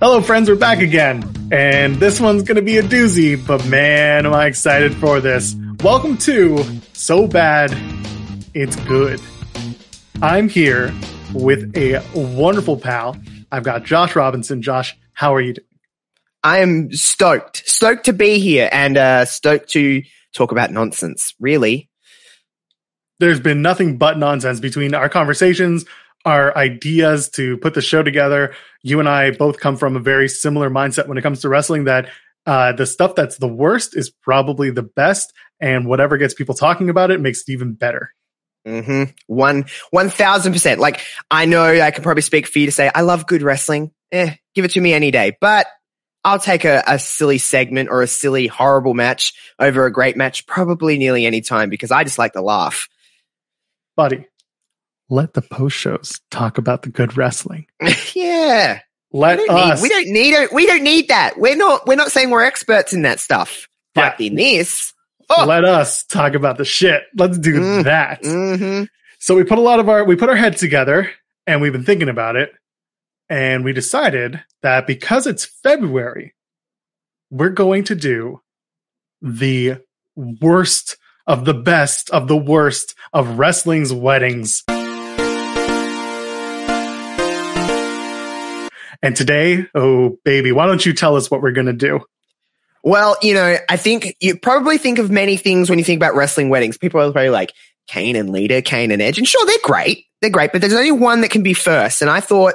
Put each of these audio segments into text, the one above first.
Hello, friends. We're back again. And this one's going to be a doozy, but man, am I excited for this. Welcome to So Bad It's Good. I'm here with a wonderful pal. I've got Josh Robinson. Josh, how are you doing? I am stoked, stoked to be here and uh, stoked to talk about nonsense. Really, There's been nothing but nonsense between our conversations, our ideas to put the show together. You and I both come from a very similar mindset when it comes to wrestling that uh, the stuff that's the worst is probably the best, and whatever gets people talking about it makes it even better. mm-hmm. one one thousand percent. Like I know I can probably speak for you to say I love good wrestling. Eh, give it to me any day. But I'll take a, a silly segment or a silly horrible match over a great match probably nearly any time because I just like to laugh. Buddy, let the post shows talk about the good wrestling. yeah, Let we us. need, we don't need it. We don't need that. We're not. We're not saying we're experts in that stuff. Yeah. But in this, oh, Let us talk about the shit. Let's do Mm. that. hmm So we put a lot of our we put our heads together and we've been thinking about it and we decided that because it's February we're going to do the worst of the best of the worst of wrestling's weddings. And today, oh baby, why don't you tell us what we're going to do? Well, you know, I think you probably think of many things when you think about wrestling weddings. People are probably like Kane and Lita, Kane and Edge, and sure, they're great. They're great, but there's only one that can be first. And I thought,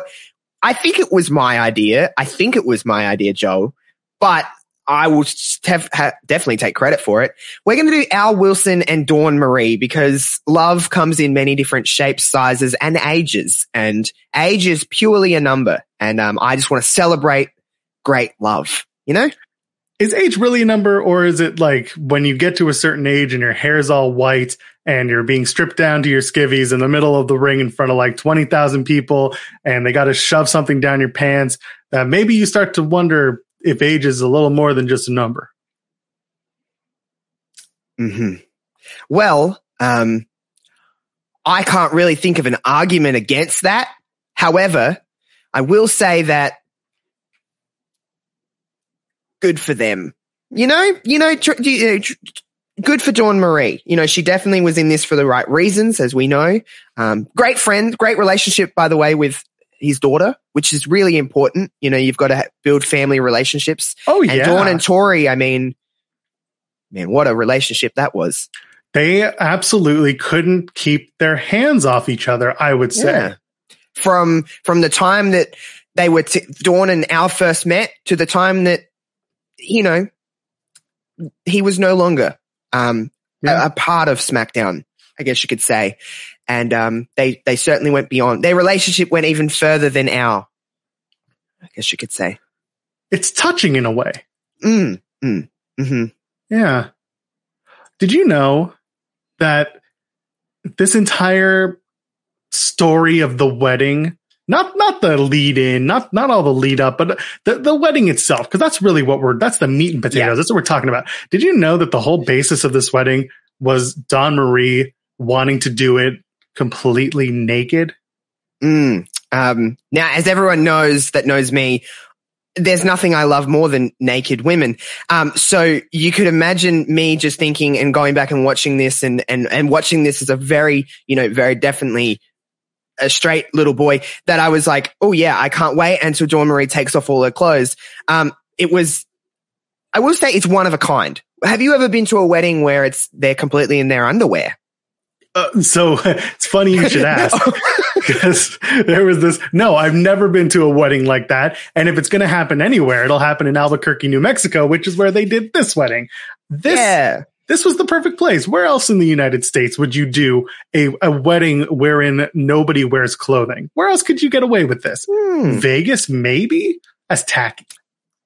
I think it was my idea. I think it was my idea, Joe, but I will have, ha- definitely take credit for it. We're going to do Al Wilson and Dawn Marie because love comes in many different shapes, sizes, and ages. And age is purely a number. And um, I just want to celebrate great love, you know? Is age really a number, or is it like when you get to a certain age and your hair's all white and you're being stripped down to your skivvies in the middle of the ring in front of like 20,000 people and they got to shove something down your pants that maybe you start to wonder if age is a little more than just a number? hmm Well, um, I can't really think of an argument against that. However, I will say that good for them. You know, you know, tr- tr- good for Dawn Marie. You know, she definitely was in this for the right reasons, as we know. Um, great friend, great relationship, by the way, with his daughter, which is really important. You know, you've got to ha- build family relationships. Oh, And yeah. Dawn and Torrie, I mean, man, what a relationship that was. they absolutely couldn't keep their hands off each other, I would say. Yeah. From from the time that they were t- Dawn and Al first met to the time that you know he was no longer um, Yeah. a, a part of SmackDown, I guess you could say, and um, they they certainly went beyond. Their relationship went even further than our. I guess you could say. It's touching in a way. Mm, mm, hmm Yeah. Did you know that this entire story of the wedding, not not the lead in, not not all the lead up, but the, the wedding itself, because that's really what we're that's the meat and potatoes. Yeah. That's what we're talking about. Did you know that the whole basis of this wedding was Dawn Marie wanting to do it completely naked? Mm. Um, now, as everyone knows that knows me, there's nothing I love more than naked women. Um, so you could imagine me just thinking and going back and watching this and, and, and watching this as a very, you know, very definitely a straight little boy that I was like, oh yeah, I can't wait until Dawn Marie takes off all her clothes. Um, it was, I will say it's one of a kind. Have you ever been to a wedding where it's, they're completely in their underwear? Uh, so it's funny you should ask. because there was this no i've never been to a wedding like that and if it's going to happen anywhere it'll happen in albuquerque new mexico which is where they did this wedding this yeah. this was the perfect place where else in the united states would you do a, a wedding wherein nobody wears clothing where else could you get away with this Hmm. vegas maybe That's tacky.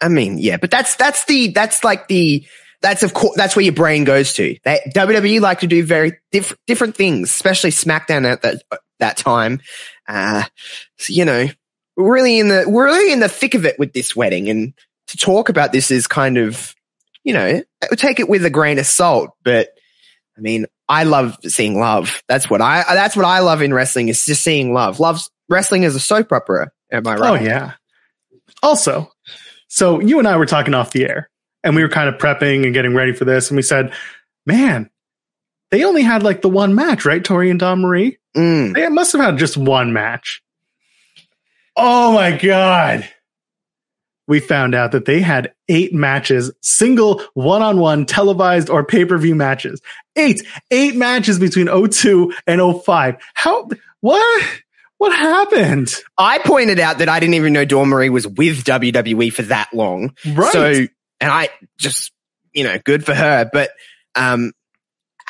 I mean, yeah, but that's that's the that's like the that's of course that's where your brain goes to. They, WWE like to do very diff- different things, especially SmackDown at that that time. Uh, so, you know, we're really in the we're really in the thick of it with this wedding, and to talk about this is kind of, you know, take it with a grain of salt. But I mean, I love seeing love. That's what I that's what I love in wrestling is just seeing love. Loves wrestling is a soap opera. Am I right? Oh yeah. Also, so you and I were talking off the air and we were kind of prepping and getting ready for this. And we said, man, they only had like the one match, right? Torrie and Dawn Marie. Mm. They must have had just one match. Oh my God. We found out that they had eight matches, single one on one televised or pay per view matches. Eight, eight matches between 02 and 05. How, what? What happened? I pointed out that I didn't even know Dawn Marie was with WWE for that long. Right. So, and I just, you know, good for her. But um,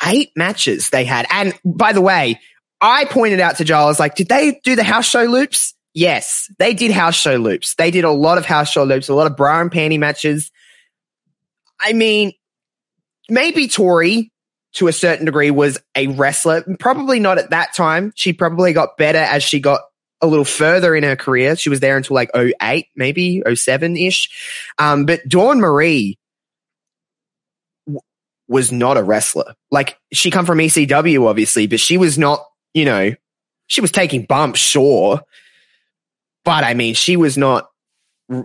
eight matches they had. And by the way, I pointed out to Joel, I was like, did they do the house show loops? Yes, they did house show loops. They did a lot of house show loops, a lot of bra and panty matches. I mean, maybe Torrie to a certain degree was a wrestler. Probably not at that time. She probably got better as she got a little further in her career. She was there until like 08, maybe 07 ish. Um, but Dawn Marie w- was not a wrestler. Like she come from ECW, obviously, but she was not, you know, she was taking bumps, sure. But I mean, she was not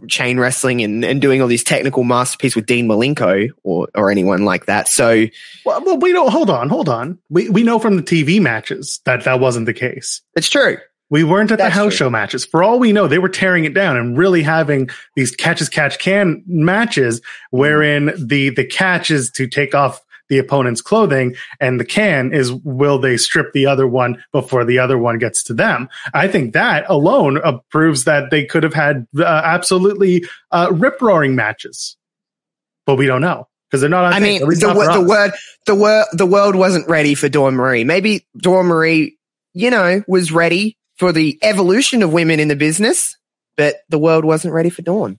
chain wrestling and, and doing all these technical masterpiece with Dean Malenko or, or anyone like that. So, well, well, we don't hold on, hold on. We, we know from the TV matches that that wasn't the case. It's true. We weren't at That's the house true. show matches. For all we know, they were tearing it down and really having these catch as catch can matches wherein the, the catch is to take off the opponent's clothing and the can is will they strip the other one before the other one gets to them. I think that alone uh, proves that they could have had uh, absolutely uh, rip roaring matches, but we don't know because they're not. On I mean, the, the word, the word, the world wasn't ready for Dawn Marie. Maybe Dawn Marie, you know, was ready for the evolution of women in the business, but the world wasn't ready for Dawn.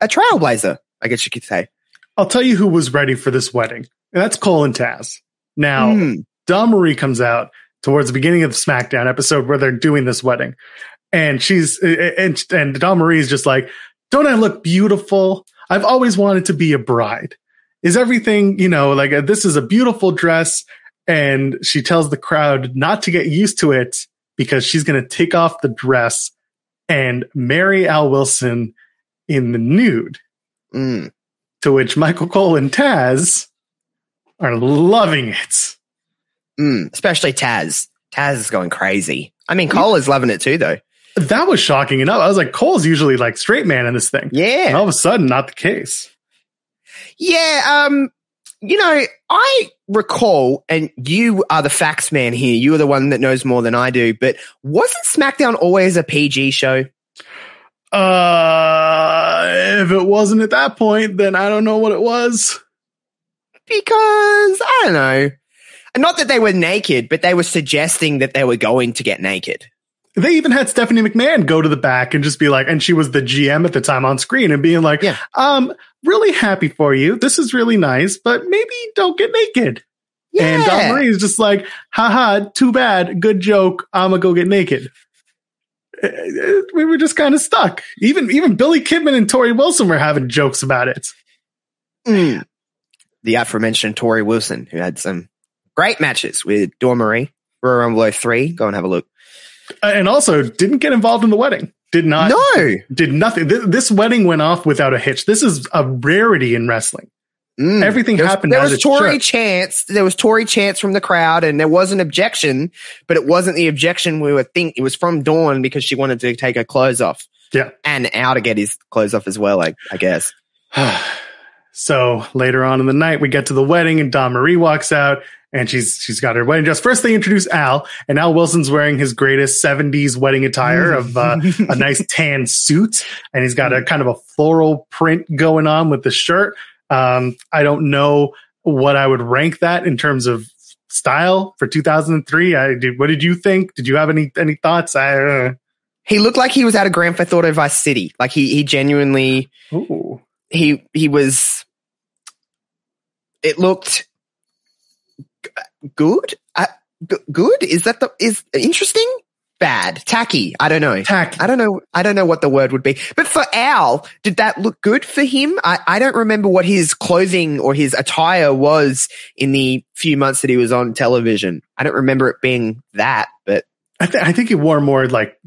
A trailblazer, I guess you could say. I'll tell you who was ready for this wedding, and that's Cole and Taz. Now. Dawn Marie comes out towards the beginning of the SmackDown episode where they're doing this wedding, and she's and and Dawn Marie is just like, "Don't I look beautiful? I've always wanted to be a bride. Is everything you know like uh, this is a beautiful dress?" And she tells the crowd not to get used to it because she's going to take off the dress and marry Al Wilson in the nude. Mm. To which Michael Cole and Taz are loving it. Mm. Especially Taz. Taz is going crazy. I mean, Cole is loving it too, though. That was shocking enough. I was like, Cole's usually like straight man in this thing. And Yeah. all of a sudden, not the case. Yeah. Um, you know, I recall, and you are the facts man here. You are the one that knows more than I do, but wasn't SmackDown always a PG show? Uh, if it wasn't at that point, then I don't know what it was. because I don't know. Not that they were naked, but they were suggesting that they were going to get naked. They even had Stephanie McMahon go to the back and just be like, and she was the GM at the time on screen and being like, Yeah. um, really happy for you. This is really nice, but maybe don't get naked. And Dawn Marie is just like, haha, too bad. Good joke. I'm gonna go get naked. Uh, uh, We were just kind of stuck. Even even Billy Kidman and Torrie Wilson were having jokes about it. Mm. The aforementioned Torrie Wilson, who had some great matches with Dawn Marie, Royal Rumble 03. Go and have a look. Uh, And also didn't get involved in the wedding. Did not no. did nothing. This, this wedding went off without a hitch. This is a rarity in wrestling. Mm. Everything There was- happened There as was Torrie should. chance. There was Torrie chance from the crowd, and there was an objection, but it wasn't the objection we were think. It was from Dawn because she wanted to take her clothes off. Yeah. and Al to get his clothes off as well. I, I guess. so later on in the night, we get to the wedding, and Dawn Marie walks out, and she's she's got her wedding dress. First, they introduce Al, and Al Wilson's wearing his greatest '70s wedding attire of uh, a nice tan suit, and he's got a kind of a floral print going on with the shirt. Um, I don't know what I would rank that in terms of style for 2003. I did. What did you think? Did you have any any thoughts? I uh, He looked like he was out of Grand Theft Auto Vice City. Like he he genuinely. He he was. It looked g- good. Uh, g- good is that the is interesting? Bad, tacky. I don't know. Tacky. I don't know. I don't know what the word would be. But for Al, did that look good for him? I, I don't remember what his clothing or his attire was in the few months that he was on television. I don't remember it being that, but I, th- I think he wore more like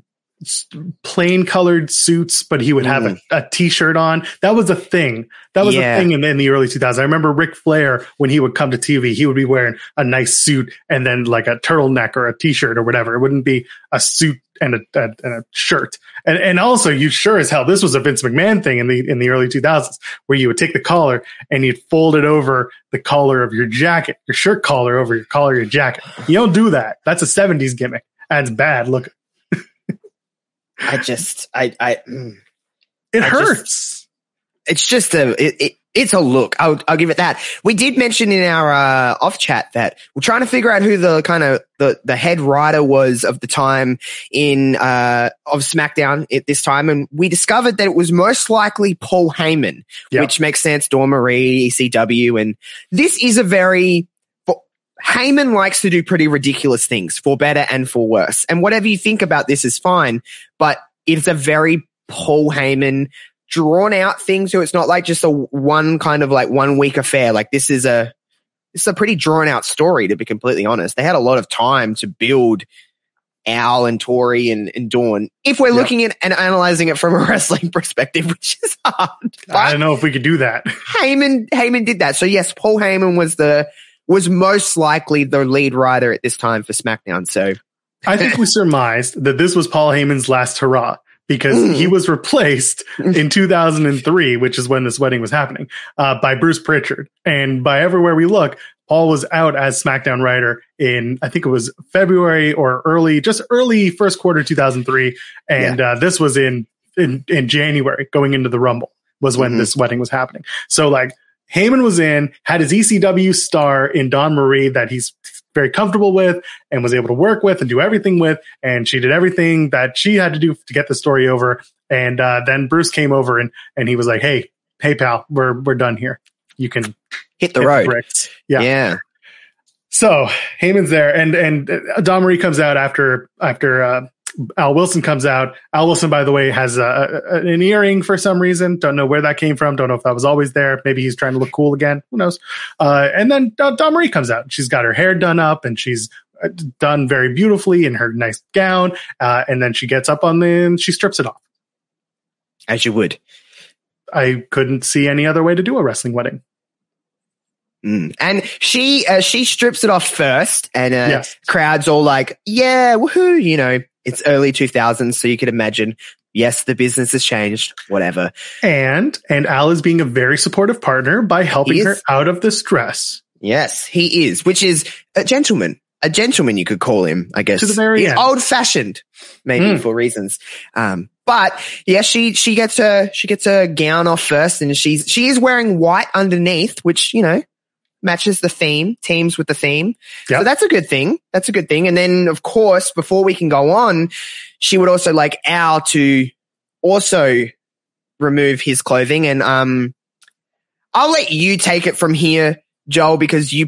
plain colored suits, but he would have a, mm. a t-shirt on. That was a thing. That was Yeah. a thing in, in the early 2000s. I remember Ric Flair when he would come to TV, he would be wearing a nice suit and then like a turtleneck or a t-shirt or whatever. It wouldn't be a suit and a, a, and a shirt. And and also, you sure as hell this was a Vince McMahon thing in the in the early 2000s where you would take the collar and you'd fold it over the collar of your jacket, your shirt collar over your collar your jacket. You don't do that. That's a 70s gimmick. That's bad. Look, I just I I. mm. it I just- hurts. it's just a it, it, it's a look. I'll I'll give it that. We did mention in our uh, off chat that we're trying to figure out who the kind of the the head writer was of the time in uh of SmackDown at this time, and we discovered that it was most likely Paul Heyman, Yep. which makes sense. Marie, ECW, and this is a very Heyman likes to do pretty ridiculous things for better and for worse. And whatever you think about this is fine, but it's a very Paul Heyman drawn out thing. So it's not like just a one kind of like one week affair. Like this is a, this is a pretty drawn out story to be completely honest. They had a lot of time to build Al and Torrie and, and Dawn. If we're Yeah. looking at and analyzing it from a wrestling perspective, which is hard. I don't know if we could do that. Heyman, Heyman did that. So yes, Paul Heyman was the, was most likely the lead writer at this time for SmackDown. So I think we surmised that this was Paul Heyman's last hurrah because Mm. he was replaced in 2003, which is when this wedding was happening, uh, by Bruce Pritchard. And by everywhere we look, Paul was out as SmackDown writer in, I think it was February or early, just early first quarter 2003. And uh, this was in, in, in January going into the Rumble was when Mhm. this wedding was happening. So like Heyman was in, had his ECW star in Dawn Marie that he's very comfortable with and was able to work with and do everything with. And she did everything that she had to do to get the story over. And uh, then Bruce came over and, and he was like, Hey, hey pal, we're, we're done here. You can hit the hit road. bricks. Yeah. yeah. So Heyman's there, and and Dawn Marie comes out after after uh, Al Wilson comes out. Al Wilson, by the way, has a, a, an earring for some reason. Don't know where that came from. Don't know if that was always there. Maybe he's trying to look cool again. Who knows? Uh, and then Dawn, Marie comes out. She's got her hair done up, and she's uh, done very beautifully in her nice gown. Uh, and then she gets up on the and she strips it off. As you would. I couldn't see any other way to do a wrestling wedding. Mm. And she uh, she strips it off first, and uh, Yes. crowds all like, "Yeah, woohoo!" You know, it's early two thousands, so you could imagine. Yes, the business has changed. Whatever. And and Al is being a very supportive partner by helping He her out of the stress. Yes, he is, which is a gentleman. A gentleman, you could call him, I guess. To the very He's end. old fashioned, maybe Mm. for reasons. Um, but yeah, she she gets her she gets her gown off first, and she's she is wearing white underneath, which you know matches the theme, teams with the theme. Yep. So that's a good thing. That's a good thing. And then, of course, before we can go on, she would also like Al to also remove his clothing. And um, I'll let you take it from here, Joel, because you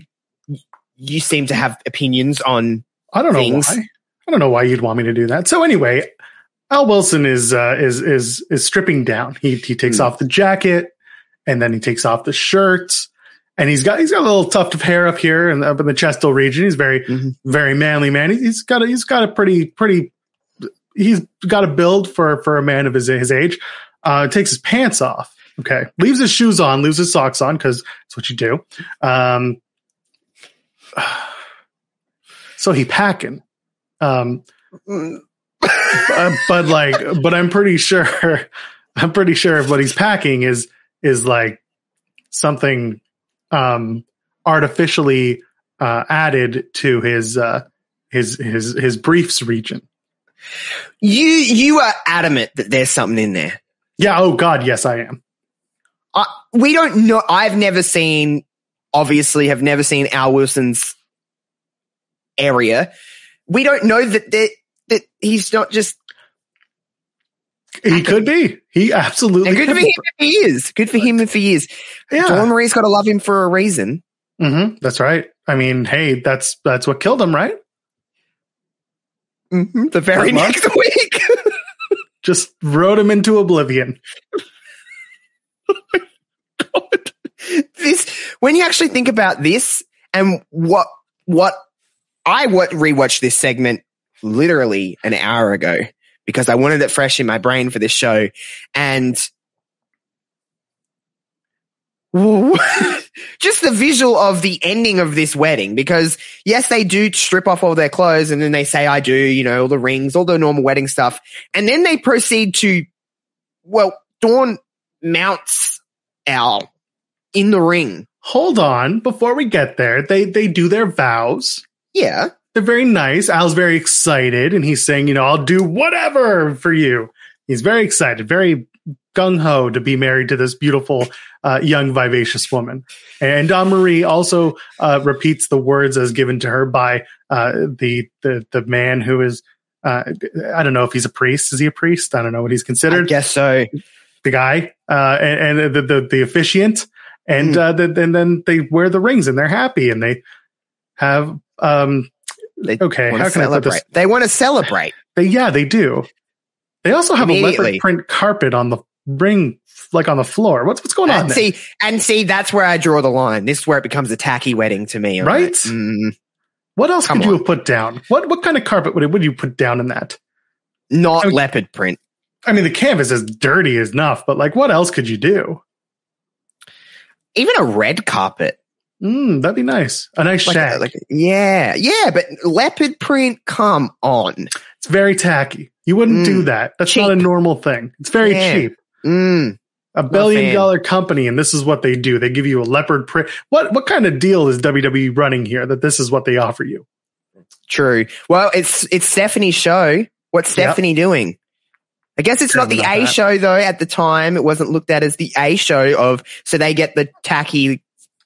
you seem to have opinions on. I don't know things. why. I don't know why you'd want me to do that. So anyway, Al Wilson is uh, is is is stripping down. He he takes Hmm. off the jacket and then he takes off the shirt. And he's got he's got a little tuft of hair up here and up in the chestal region. He's very Mhm. very manly man. He- He's got a, he's got a pretty pretty he's got a build for for a man of his his age. Uh, takes his pants off. Okay, leaves his shoes on, leaves his socks on because that's what you do. Um, so he packing. Um, uh, but like, but I'm pretty sure, I'm pretty sure what he's packing is is like something um, artificially uh, added to his uh, his his his briefs region. You you are adamant that there's something in there. Yeah. Oh God. Yes, I am. I, we don't know. I've never seen, obviously, have never seen Al Wilson's area. We don't know that that, that he's not just He could be. He absolutely. And good could for him if he is. Good for him if he is. Yeah, Marie's got to love him for a reason. hmm that's right. I mean, hey, that's that's what killed him, right? hmm The very next week. Just wrote him into oblivion. this when you actually think about this and what what I what rewatched this segment literally an hour ago because I wanted it fresh in my brain for this show. And just the visual of the ending of this wedding because yes they do strip off all their clothes and then they say I do you know all the rings all the normal wedding stuff. And then they proceed to well Dawn mounts Al in the ring. Hold on, before we get there, they they do their vows. yeah They're very nice. Al's very excited, and he's saying, you know, I'll do whatever for you. He's very excited, very gung ho to be married to this beautiful, uh, young, vivacious woman. And Dawn Marie also uh, repeats the words as given to her by uh, the the the man who is. Uh, I don't know if he's a priest. Is he a priest? I don't know what he's I considered. guess so the guy uh, and, and the, the the officiant, and Mm. uh, the, and then they wear the rings and they're happy and they have um They okay how can I put this? celebrate. They want to celebrate. They yeah they do. They also have a leopard print carpet on the ring, like on the floor. What's what's going on And there? see, and see, that's where I draw the line. This is where it becomes a tacky wedding to me. Right? like, mm, what else could you have put down? What what kind of carpet would would you put down in that? not I mean- leopard print. I mean, the canvas is dirty enough, but like, what else could you do? Even a red carpet. Mm, that'd be nice. A nice Like, shag. like, yeah, yeah, but leopard print, come on. it's very tacky. You wouldn't Mm, do that. That's not a normal thing. It's very Yeah. cheap. Mm, a billion dollar company and this is what they do they give you a leopard print what what kind of deal is wwe running here that this is what they offer you true. Well, it's it's Stephanie's show. What's Yep. Stephanie doing? I guess it's not the A that. show though. At the time, it wasn't looked at as the A show of. So they get the tacky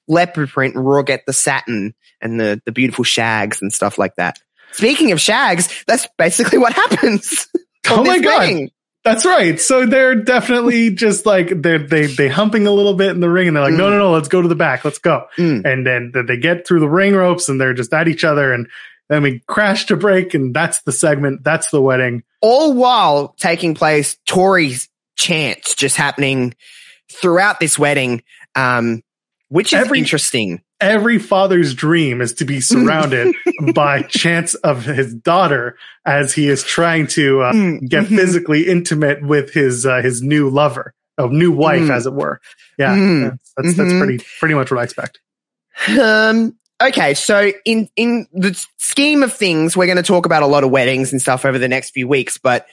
leopard print, and Raw get the satin and the the beautiful shags and stuff like that. Speaking of shags, that's basically what happens. oh my god wedding. that's right so they're definitely just like they're they they humping a little bit in the ring and they're like no no no let's go to the back let's go Mm. and then th- they get through the ring ropes and they're just at each other and then we crash to break and that's the segment that's the wedding All while taking place, Torrie's chants just happening throughout this wedding, um, which is Every- interesting. every father's dream is to be surrounded by chance of his daughter as he is trying to uh, Mm, get mhm. physically intimate with his uh, his new lover, a new wife, Mm. as it were. Yeah, Mm. that's that's, that's Mhm. pretty pretty much what I expect. Um, okay, so in in the scheme of things, we're going to talk about a lot of weddings and stuff over the next few weeks. But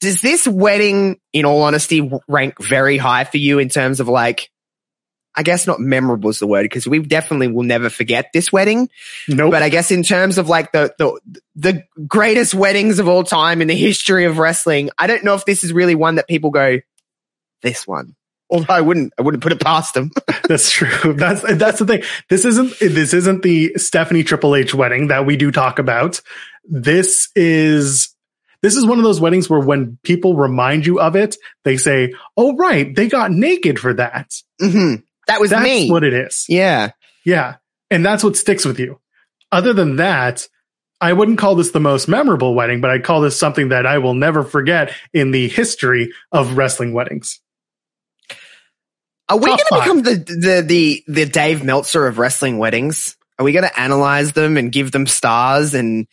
does this wedding, in all honesty, rank very high for you in terms of like? I guess not memorable is the word because we definitely will never forget this wedding. Nope. But I guess in terms of like the the the greatest weddings of all time in the history of wrestling, I don't know if this is really one that people go, this one. Although I wouldn't, I wouldn't put it past them. That's true. That's that's the thing. This isn't this isn't the Stephanie Triple H wedding that we do talk about. This is this is one of those weddings where when people remind you of it, they say, "Oh right, they got naked for that." hmm That was That's me. what it is. yeah. Yeah. And that's what sticks with you. Other than that, I wouldn't call this the most memorable wedding, but I'd call this something that I will never forget in the history of wrestling weddings. Are we going to become the, the the the Dave Meltzer of wrestling weddings? Are we going to analyze them and give them stars? And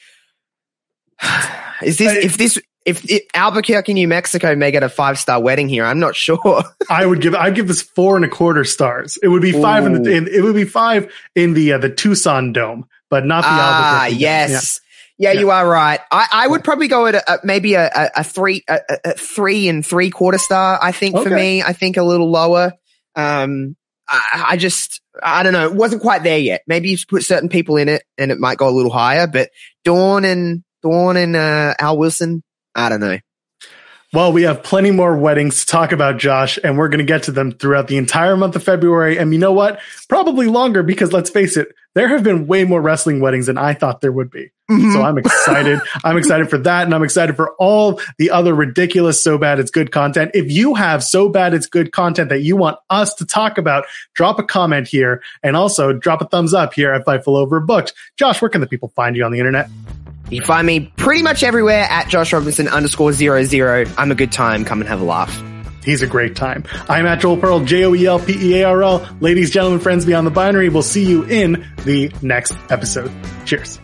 is this if this if Albuquerque, New Mexico, may get a five star wedding here? I'm not sure. I would give I'd give this four and a quarter stars. It would be five in the in, it would be five in the uh, the Tokyo Dome, but not the ah, Albuquerque yes. Yeah, Yeah. you are right. I, I would probably go at a, a, maybe a, a, three a, three and three quarter star. I think for me, I think a little lower. Um, I, I just I don't know. It wasn't quite there yet. Maybe you put certain people in it, and it might go a little higher. But Dawn and Dawn and uh, Al Wilson, I don't know. Well, we have plenty more weddings to talk about, Josh, and we're going to get to them throughout the entire month of February. And you know what? Probably longer because let's face it, there have been way more wrestling weddings than I thought there would be. Mm-hmm. So I'm excited. I'm excited for that. And I'm excited for all the other ridiculous, so bad it's good content. If you have so bad it's good content that you want us to talk about, drop a comment here and also drop a thumbs up here at Fightful Overbooked. Josh, where can the people find you on the internet? You find me pretty much everywhere at Josh Robinson underscore zero zero. I'm a good time. Come and have a laugh. He's a great time. I'm at Joel Pearl, J-O-E-L-P-E-A-R-L. Ladies, gentlemen, friends beyond the binary. We'll see you in the next episode. Cheers.